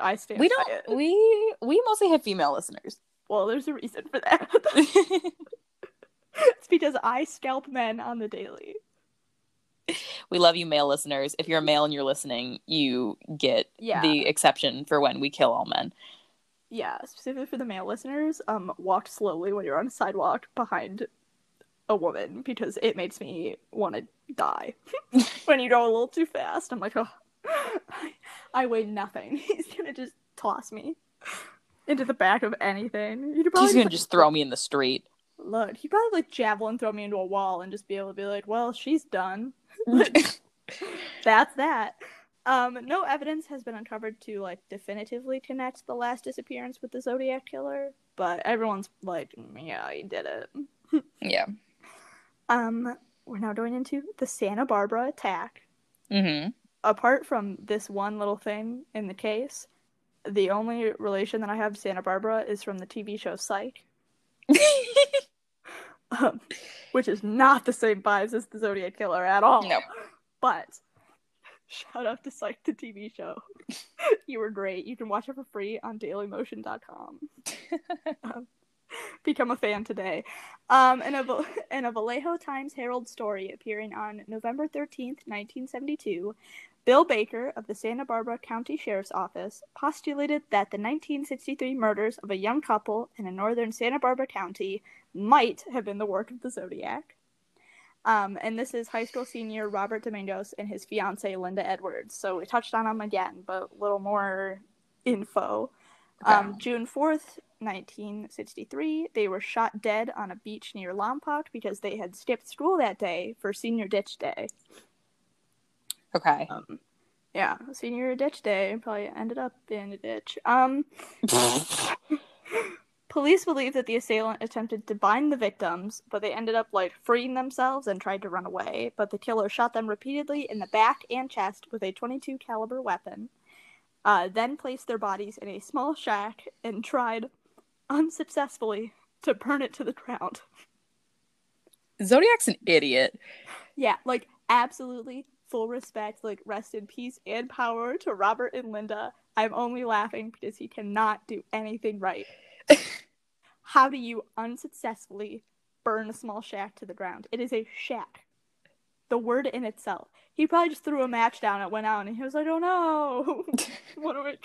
I stand we don't we we mostly have female listeners. Well, there's a reason for that. it's because I scalp men on the daily. we love you, male listeners. If you're a male and you're listening, you get Yeah. the exception for when we kill all men. Yeah, specifically for the male listeners, um, walk slowly when you're on a sidewalk behind a woman because it makes me want to die. when you go a little too fast, I'm like, oh, I, I weigh nothing. He's gonna just toss me into the back of anything. He's gonna like, just throw me in the street. Look, he'd probably like javelin throw me into a wall and just be able to be like, well, she's done. That's that. Um, no evidence has been uncovered to like definitively connect the Lass disappearance with the Zodiac killer, but everyone's like, "Mm, yeah, he did it. yeah. Um, we're now going into the Santa Barbara attack. Mm-hmm. Apart from this one little thing in the case, the only relation that I have to Santa Barbara is from the TV show Psych, um, which is not the same vibes as the Zodiac killer at all. No. But shout out to Psych, the TV show. you were great. You can watch it for free on dailymotion.com. um, become a fan today. Um, in, a, in a Vallejo Times Herald story appearing on November 13th, 1972, Bill Baker of the Santa Barbara County Sheriff's Office postulated that the 1963 murders of a young couple in a northern Santa Barbara county might have been the work of the Zodiac. Um, and this is high school senior Robert Domingos and his fiancee Linda Edwards. So we touched on them again, but a little more info. Um, June 4th, 1963, they were shot dead on a beach near Lompoc because they had skipped school that day for senior ditch day. Okay. Um, yeah, senior ditch day probably ended up in a ditch. Um, police believe that the assailant attempted to bind the victims, but they ended up like freeing themselves and tried to run away. But the killer shot them repeatedly in the back and chest with a 22 caliber weapon. Uh, then placed their bodies in a small shack and tried unsuccessfully to burn it to the ground. Zodiac's an idiot. Yeah, like absolutely full respect, like rest in peace and power to Robert and Linda. I'm only laughing because he cannot do anything right. How do you unsuccessfully burn a small shack to the ground? It is a shack. The word in itself. He probably just threw a match down, it went out, and he was like, oh no, what am I gonna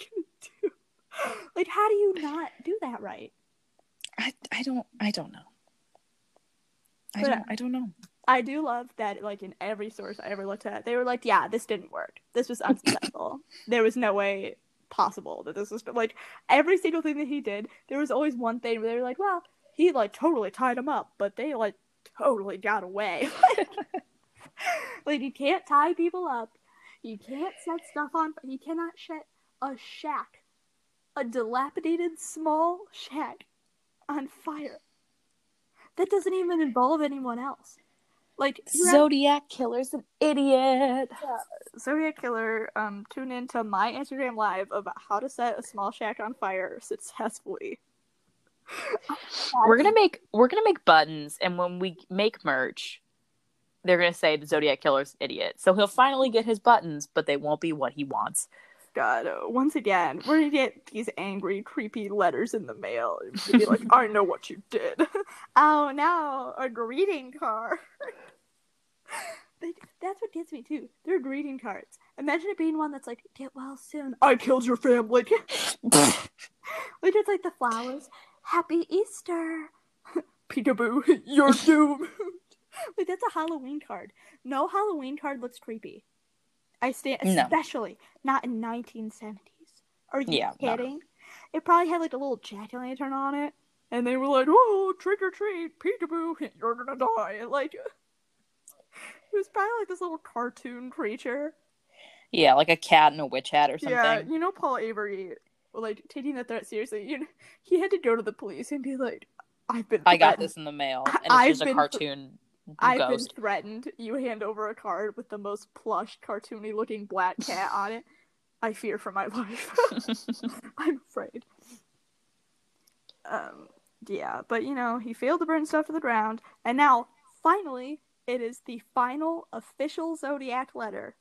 do? Like, how do you not do that right? I, I don't I don't know. I But- don't I don't know. I do love that, like in every source I ever looked at, they were like, "Yeah, this didn't work. This was unsuccessful. there was no way possible that this was like every single thing that he did. There was always one thing where they were like, "Well, he like totally tied him up, but they like totally got away." like you can't tie people up, you can't set stuff on. You cannot set a shack, a dilapidated small shack, on fire. That doesn't even involve anyone else. Like Zodiac killer's an idiot. Zodiac Killer, um, tune in to my Instagram live about how to set a small shack on fire successfully. We're gonna make we're gonna make buttons, and when we make merch, they're gonna say the Zodiac killer's an idiot. So he'll finally get his buttons, but they won't be what he wants. God, uh, once again, we're gonna get these angry, creepy letters in the mail and to be like, "I know what you did." oh no, a greeting card. That's what gets me too. They're greeting cards. Imagine it being one that's like, "Get well soon." I killed your family. like it's like the flowers. Happy Easter. Peekaboo, you're doomed. like that's a Halloween card. No Halloween card looks creepy. I stand No. especially not in 1970s. Are you Yeah, no. kidding? It probably had like a little jack o' lantern on it, and they were like, "Oh, trick or treat, peekaboo, you're gonna die." And like, it was probably like this little cartoon creature. Yeah, like a cat and a witch hat or something. Yeah, you know Paul Avery, like taking that threat seriously. You know, he had to go to the police and be like, "I've been, I got this in the mail, and it's I've just a cartoon I've ghost. been threatened. You hand over a card with the most plush, cartoony looking black cat on it. I fear for my life. I'm afraid. Um, yeah, but you know, he failed to burn stuff to the ground, and now, finally, it is the final official Zodiac letter.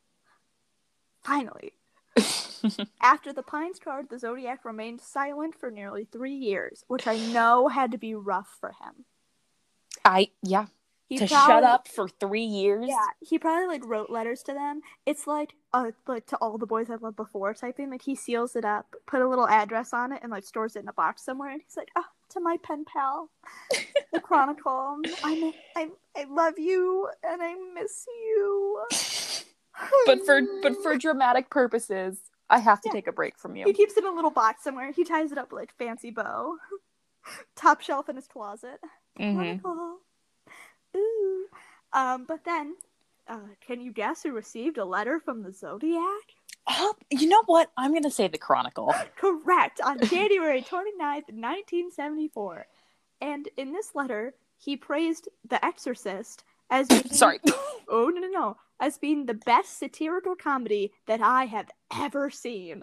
Finally. After the Pines card, the Zodiac remained silent for nearly three years, which I know had to be rough for him. I yeah. He to probably- shut up for three years. Yeah, he probably like wrote letters to them. It's like uh like to all the boys I've loved before type thing. Like he seals it up, put a little address on it, and like stores it in a box somewhere. And he's like, oh, to my pen pal, the Chronicle. I I I love you and I miss you. But for but for dramatic purposes, I have to Yeah. take a break from you. he keeps it in a little box somewhere. He ties it up with like fancy bow. Top shelf in his closet. hmm Chronicle. Ooh. Um, but then, uh, can you guess who received a letter from the Zodiac? Oh, you know what? I'm gonna say the Chronicle. Correct, on January 29th, 1974. And in this letter, he praised The Exorcist as being, Sorry. Oh, no, no, no. As being the best satirical comedy that I have ever seen.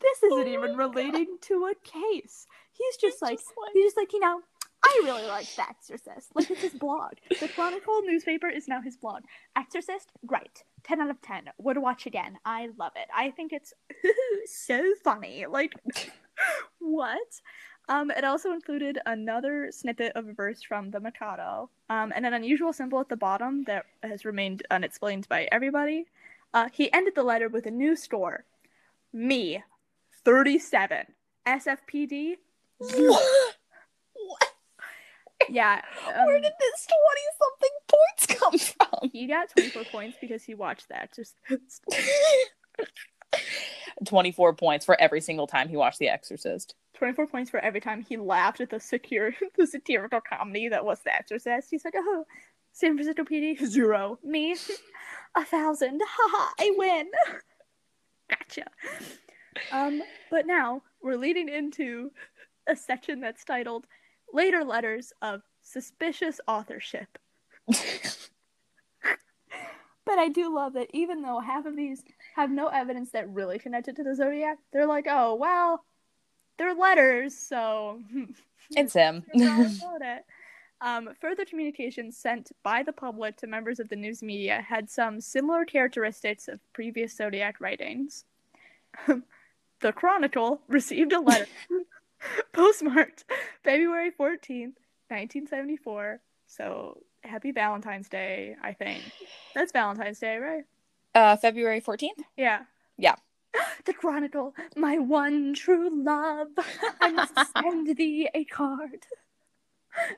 This isn't Oh even relating to a case. He's just like, Just like- he's just like, you know, I really like The Exorcist. Like, it's his blog. The Chronicle newspaper is now his blog. Exorcist, great. 10 out of 10. Would watch again. I love it. I think it's so funny. Like, what? Um, it also included another snippet of a verse from the Mikado, um, and an unusual symbol at the bottom that has remained unexplained by everybody. Uh, he ended the letter with a new score. Me, 37. SFPD, zero. Yeah. Um, Where did this twenty something points come from? he got 24 points because he watched that. Just 24 points for every single time he watched The Exorcist. 24 points for every time he laughed at the secure the satirical comedy that was The Exorcist. He's like, oh, San Francisco PD, zero. Me, a thousand. Haha, I win. gotcha. Um, but now we're leading into a section that's titled Later Letters of Suspicious Authorship. But I do love that even though half of these have no evidence that really connected to the Zodiac, they're like, oh, well, they're letters, so It's him. You're wrong about it. Um, further communications sent by the public to members of the news media had some similar characteristics of previous Zodiac writings. the Chronicle received a letter postmarked February 14th, 1974. So happy Valentine's Day, I think. That's Valentine's Day, right? Uh, February 14th? Yeah. Yeah. The Chronicle, my one true love. I must send thee a card.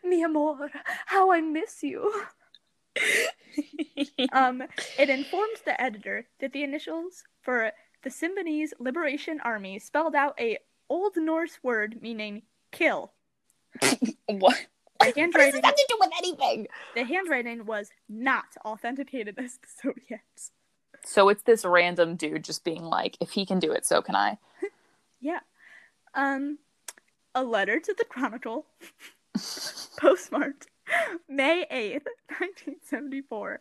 Mi amor, how I miss you. Um, it informed the editor that the initials for the Symbionese Liberation Army spelled out a Old Norse word meaning kill. what? The What does handwriting, this have to do with anything? the handwriting was not authenticated as the Zodiac's. So it's this random dude just being like, if he can do it, so can I. Yeah. Um, a letter to the Chronicle, postmarked May 8th, 1974,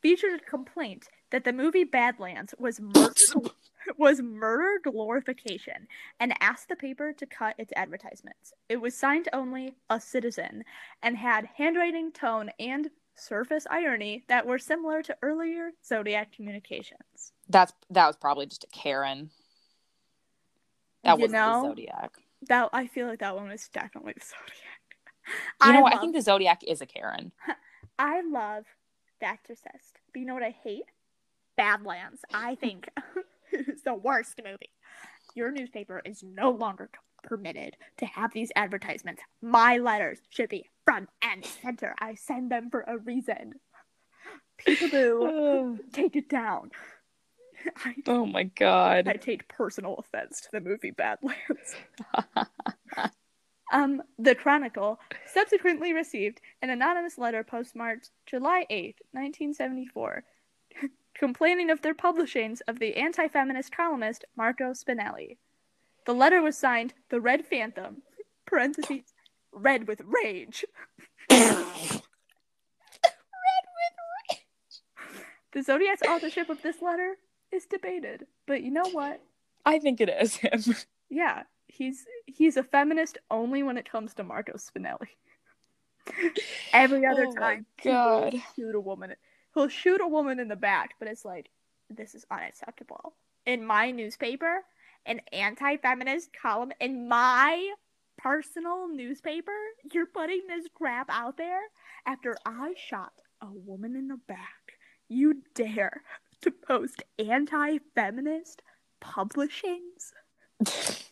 featured a complaint that the movie Badlands was murder, was murder glorification and asked the paper to cut its advertisements. It was signed only a citizen and had handwriting, tone, and surface irony that were similar to earlier Zodiac communications. That's that was probably just a Karen. That was the Zodiac. That I feel like that one was definitely the Zodiac. You know what? I think the Zodiac is a Karen. I love The Exorcist, but you know what I hate? Badlands. I think it's the worst movie. Your newspaper is no longer permitted to have these advertisements. My letters should be front and center. I send them for a reason. Peekaboo, take it down. I, oh my god. I take personal offense to the movie Badlands. Um, the Chronicle subsequently received an anonymous letter postmarked July 8th, 1974, complaining of their publishings of the anti feminist columnist Marco Spinelli. The letter was signed The Red Phantom, parentheses, red with rage. Red with rage. The Zodiac's authorship of this letter is debated, but you know what? I think it is him. Yeah, he's he's a feminist only when it comes to Marco Spinelli. Every other Oh time, God. shoot a woman. He'll shoot a woman in the back, but it's like this is unacceptable. In my newspaper, an anti feminist column in my personal newspaper, you're putting this crap out there after I shot a woman in the back. You dare to post anti feminist publishings?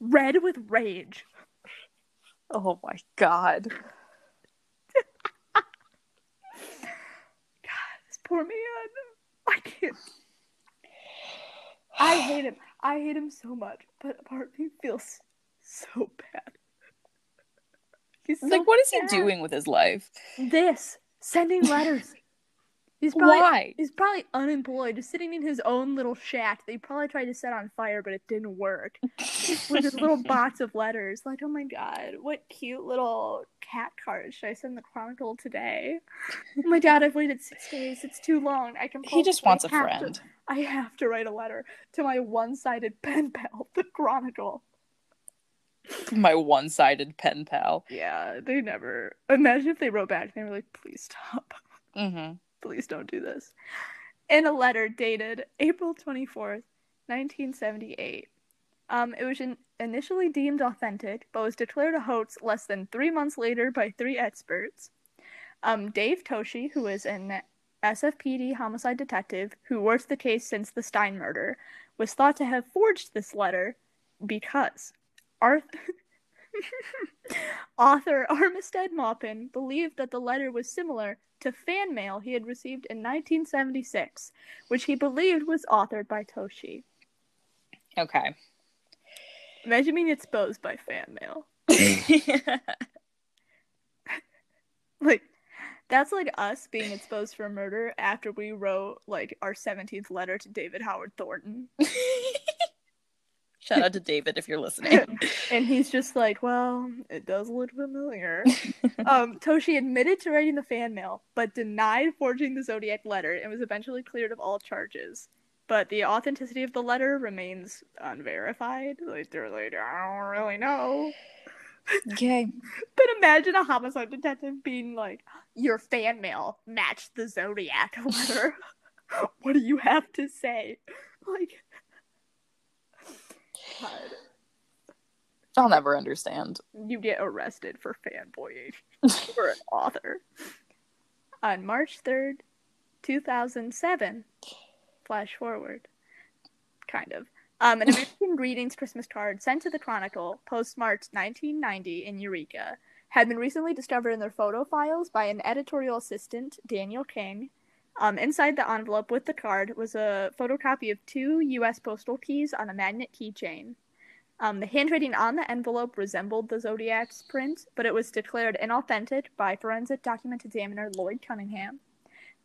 Red with rage. Oh my god. This poor man. I can't. I hate him. I hate him so much, but part of me feels so bad. He's so like, what is he doing with his life? This sending letters. He's probably Why? he's probably unemployed, just sitting in his own little shack that he probably tried to set on fire, but it didn't work. With his little box of letters. Like, oh my god, what cute little cat card should I send the Chronicle today? Oh my god, I've waited six days. It's too long. I can. He just wants a I to- friend. I have to write a letter to my one-sided pen pal, the Chronicle. My one-sided pen pal. Yeah, they never. Imagine if they wrote back and they were like, "Please stop." Mm-hmm. Please don't do this. In a letter dated April 24th, 1978. Um, it was in- initially deemed authentic, but was declared a hoax less than three months later by three experts. Um, Dave Toschi, who is an SFPD homicide detective who worked the case since the Stine murder, was thought to have forged this letter because Arth- author Armistead Maupin believed that the letter was similar to fan mail he had received in 1976, which he believed was authored by Toschi. Okay. Imagine being exposed by fan mail. Like, that's like us being exposed for murder after we wrote like our 17th letter to David Howard Thornton. Shout out to David if you're listening. and he's just like, well, it does look familiar. um, Toschi admitted to writing the fan mail, but denied forging the Zodiac letter and was eventually cleared of all charges. But the authenticity of the letter remains unverified. Like, they're like, I don't really know. okay. But imagine a homicide detective being like, your fan mail matched the Zodiac letter. what do you have to say? Like, God. I'll never understand. you get arrested for fanboying for an author. On March 3rd, 2007, flash forward, kind of. Um, an American Greetings Christmas card sent to the Chronicle, postmarked 1990 in Eureka, had been recently discovered in their photo files by an editorial assistant, Daniel King. Um, inside the envelope with the card was a photocopy of two U.S. postal keys on a magnet keychain. Um, the handwriting on the envelope resembled the Zodiac's print, but it was declared inauthentic by forensic document examiner Lloyd Cunningham.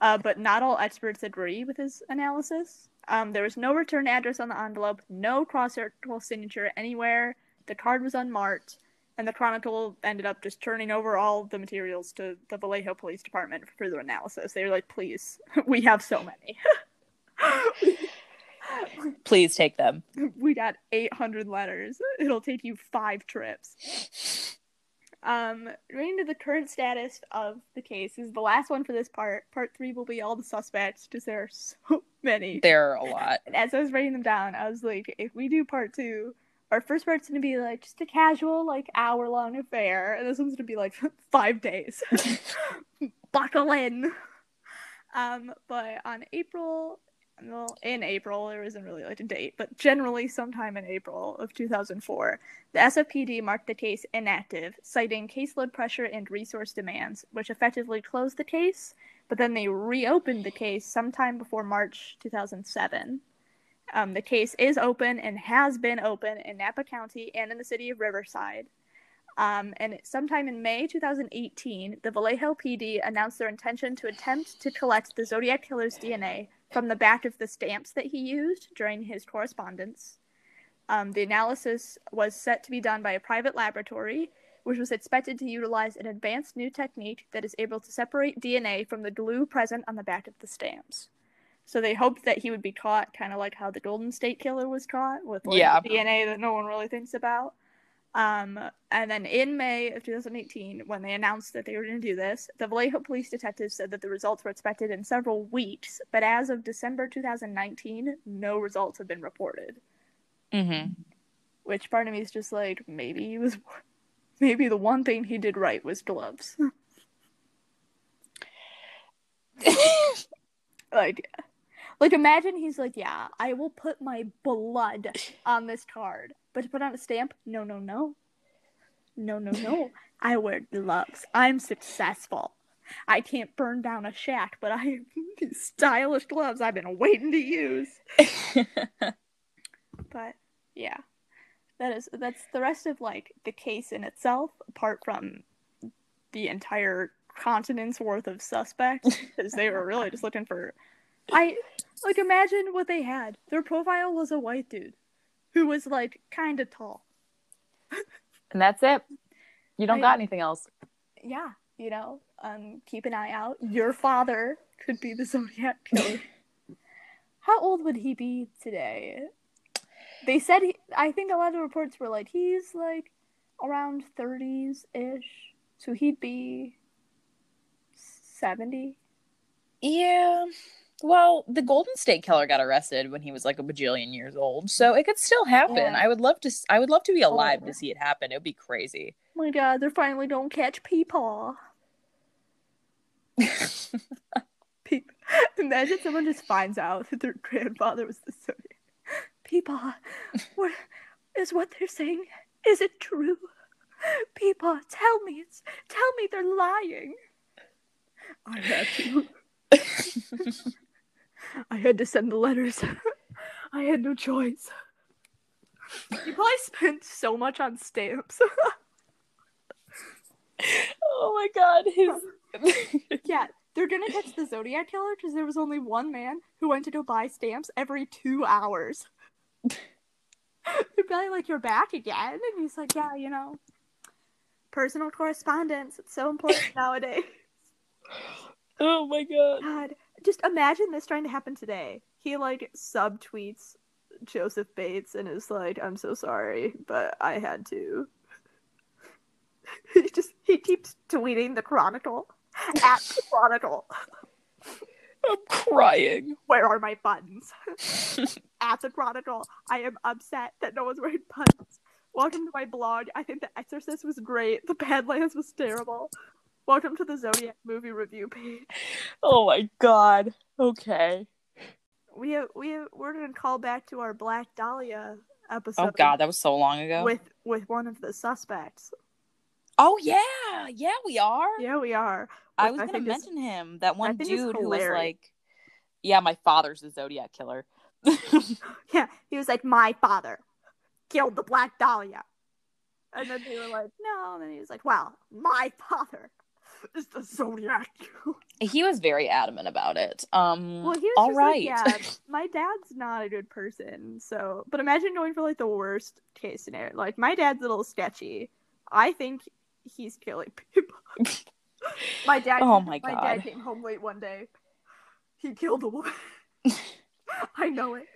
Uh, but not all experts agree with his analysis. Um, there was no return address on the envelope, no cross-circle signature anywhere. The card was unmarked, and the Chronicle ended up just turning over all the materials to the Vallejo Police Department for further analysis. They were like, "Please, we have so many." Please take them. we got 800 letters. It'll take you five trips. Um, running to the current status of the case is the last one for this part. Part three will be all the suspects, because there are so many. There are a lot. And as I was writing them down, I was like, if we do part two, our first part's gonna be like just a casual, like hour long affair, and this one's gonna be like five days. Buckle in. Um, but on April, well, in April, there isn't really like a date, but generally sometime in April of 2004, the SFPD marked the case inactive, citing caseload pressure and resource demands, which effectively closed the case. But then they reopened the case sometime before March 2007. Um, the case is open and has been open in Napa County and in the city of Riverside. Um, and sometime in May 2018, the Vallejo PD announced their intention to attempt to collect the Zodiac Killer's DNA from the back of the stamps that he used during his correspondence. Um, the analysis was set to be done by a private laboratory, which was expected to utilize an advanced new technique that is able to separate DNA from the glue present on the back of the stamps. So they hoped that he would be caught, kind of like how the Golden State Killer was caught, with like, Yeah. DNA that no one really thinks about. Um, and then in May of 2018, when they announced that they were going to do this, the Vallejo police detectives said that the results were expected in several weeks, but as of December 2019, no results have been reported. Mm-hmm. Which part of me is just like, maybe he was, maybe the one thing he did right was gloves. like, like imagine he's like, yeah, I will put my blood on this card, but to put on a stamp, no, no, no, no, no, no. I wear gloves. I'm successful. I can't burn down a shack, but I have these stylish gloves I've been waiting to use. but yeah, that is that's the rest of like the case in itself, apart from the entire continent's worth of suspects, because they were really just looking for. I like imagine what they had. Their profile was a white dude who was like kind of tall. and that's it. You don't I- got anything else. Yeah, you know, um, keep an eye out. Your father could be the Zodiac killer. How old would he be today? They said he, I think a lot of the reports were like he's like around 30s ish. So he'd be 70. Yeah. Well, the Golden State Killer got arrested when he was like a bajillion years old, so it could still happen. Yeah. I would love to. I would love to be alive Oh. to see it happen. It would be crazy. Oh my god, they're finally gonna catch Peepaw. Peep. Imagine someone just finds out that their grandfather was the Zodiac. Peepaw, what is what they're saying? Is it true? Peepaw, tell me it's tell me they're lying. I have to. I had to send the letters. I had no choice. You probably spent so much on stamps. oh my god, his Yeah, they're gonna catch the Zodiac killer because there was only one man who went to go buy stamps every two hours. They're probably like, "You're back again," and he's like, "Yeah, you know, personal correspondence. It's so important nowadays." Oh my god. God, just imagine this trying to happen today. He like subtweets Joseph Bates and is like, "I'm so sorry, but I had to." he just he keeps tweeting the Chronicle at the Chronicle. I'm crying. Where are my buttons? At the Chronicle, I am upset that no one's wearing buttons. Welcome to my blog. I think The Exorcist was great. The Badlands was terrible. Welcome to the Zodiac movie review page. Oh my god. Okay. We have, we have, we're gonna call back to our Black Dahlia oh episode. Oh god, that was so long ago. with with one of the suspects. oh yeah, yeah, we are. Yeah, we are. I Which was gonna think is- mention him. That one dude who was like, "Yeah, my father's the Zodiac killer." Yeah, he was like, my father killed the Black Dahlia. And then they were like, no. And then he was like, well, my father is the Zodiac. he was very adamant about it. Um, well, he was all right. like, yeah, my dad's not a good person. So, but imagine going for like the worst case scenario. Like, my dad's a little sketchy. I think he's killing people. my dad. Oh my god. My dad came home late one day. He killed a woman. I know it.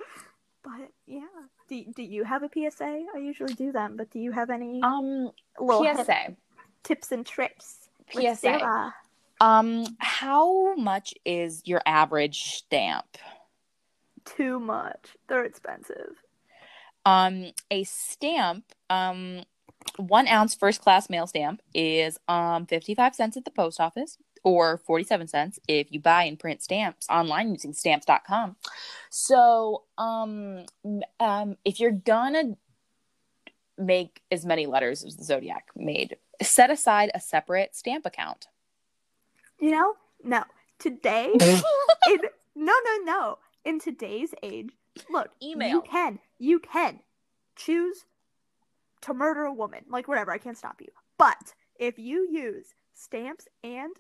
But yeah, do, do you have a PSA? I usually do them, but do you have any um, little PSA. tips and tricks? PSA. Sarah? Um, how much is your average stamp? Too much. They're expensive. Um, a stamp, um, one ounce first class mail stamp is um 55 cents at the post office or 47 cents if you buy and print stamps online using stamps.com. So, um, um, if you're gonna make as many letters as the Zodiac made, set aside a separate stamp account. You know? No. Today, in no, no, no. In today's age, look, Email. You can, you can choose to murder a woman, like whatever. I can't stop you. But if you use stamps and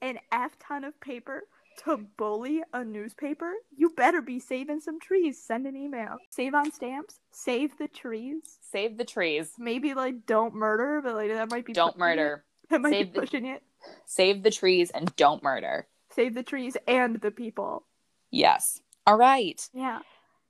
an F ton of paper to bully a newspaper, you better be saving some trees. Send an email. Save on stamps. Save the trees. Save the trees. Maybe like don't murder, but like that might be Don't pushing it. murder. That might Save be the- pushing it. Save the trees and don't murder. Save the trees and the people. Yes. All right. Yeah.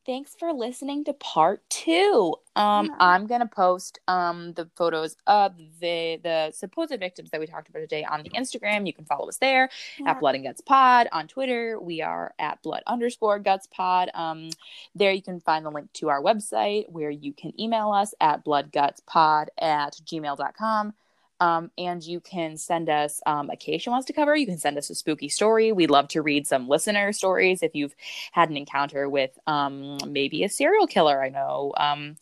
Thanks for listening to part two. Um, Yeah. I'm gonna post um the photos of the the supposed victims that we talked about today on the Instagram. You can follow us there Yeah. at Blood and Guts Pod. On Twitter, we are at Blood underscore Guts Pod. Um, there you can find the link to our website where you can email us at bloodgutspod at gmail.com. Um, and you can send us um, a case you wants to cover. You can send us a spooky story. We'd love to read some listener stories if you've had an encounter with um, maybe a serial killer. I know um,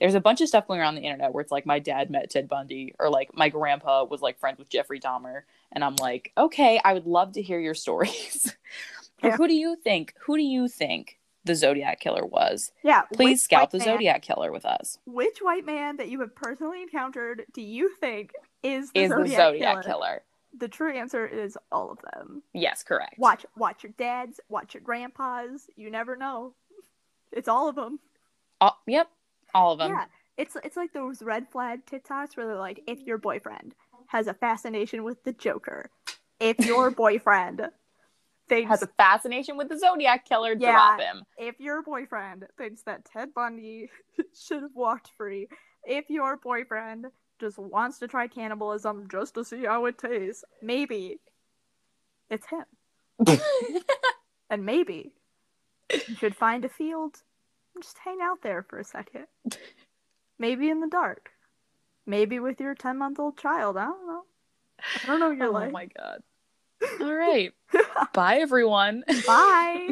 there's a bunch of stuff going around the internet where it's like my dad met Ted Bundy or like my grandpa was like friends with Jeffrey Dahmer. And I'm like, okay, I would love to hear your stories. Yeah. who do you think? Who do you think the Zodiac killer was? Yeah. Please scout the man- Zodiac killer with us. Which white man that you have personally encountered do you think is the Is Zodiac, the Zodiac killer? killer? The true answer is all of them. Yes, correct. Watch, watch your dads, watch your grandpas. You never know. It's all of them. All, yep, all of them. Yeah, it's it's like those red flag TikToks where they're like, if your boyfriend has a fascination with the Joker, if your boyfriend thinks Has a fascination with the Zodiac killer. Yeah. Drop him. if your boyfriend thinks that Ted Bundy should have walked free, if your boyfriend just wants to try cannibalism just to see how it tastes, maybe it's him. And maybe you should find a field and just hang out there for a second. Maybe in the dark. Maybe with your 10 month old child. I don't know. I don't know your oh life. Oh my god. All right. Bye, everyone. Bye.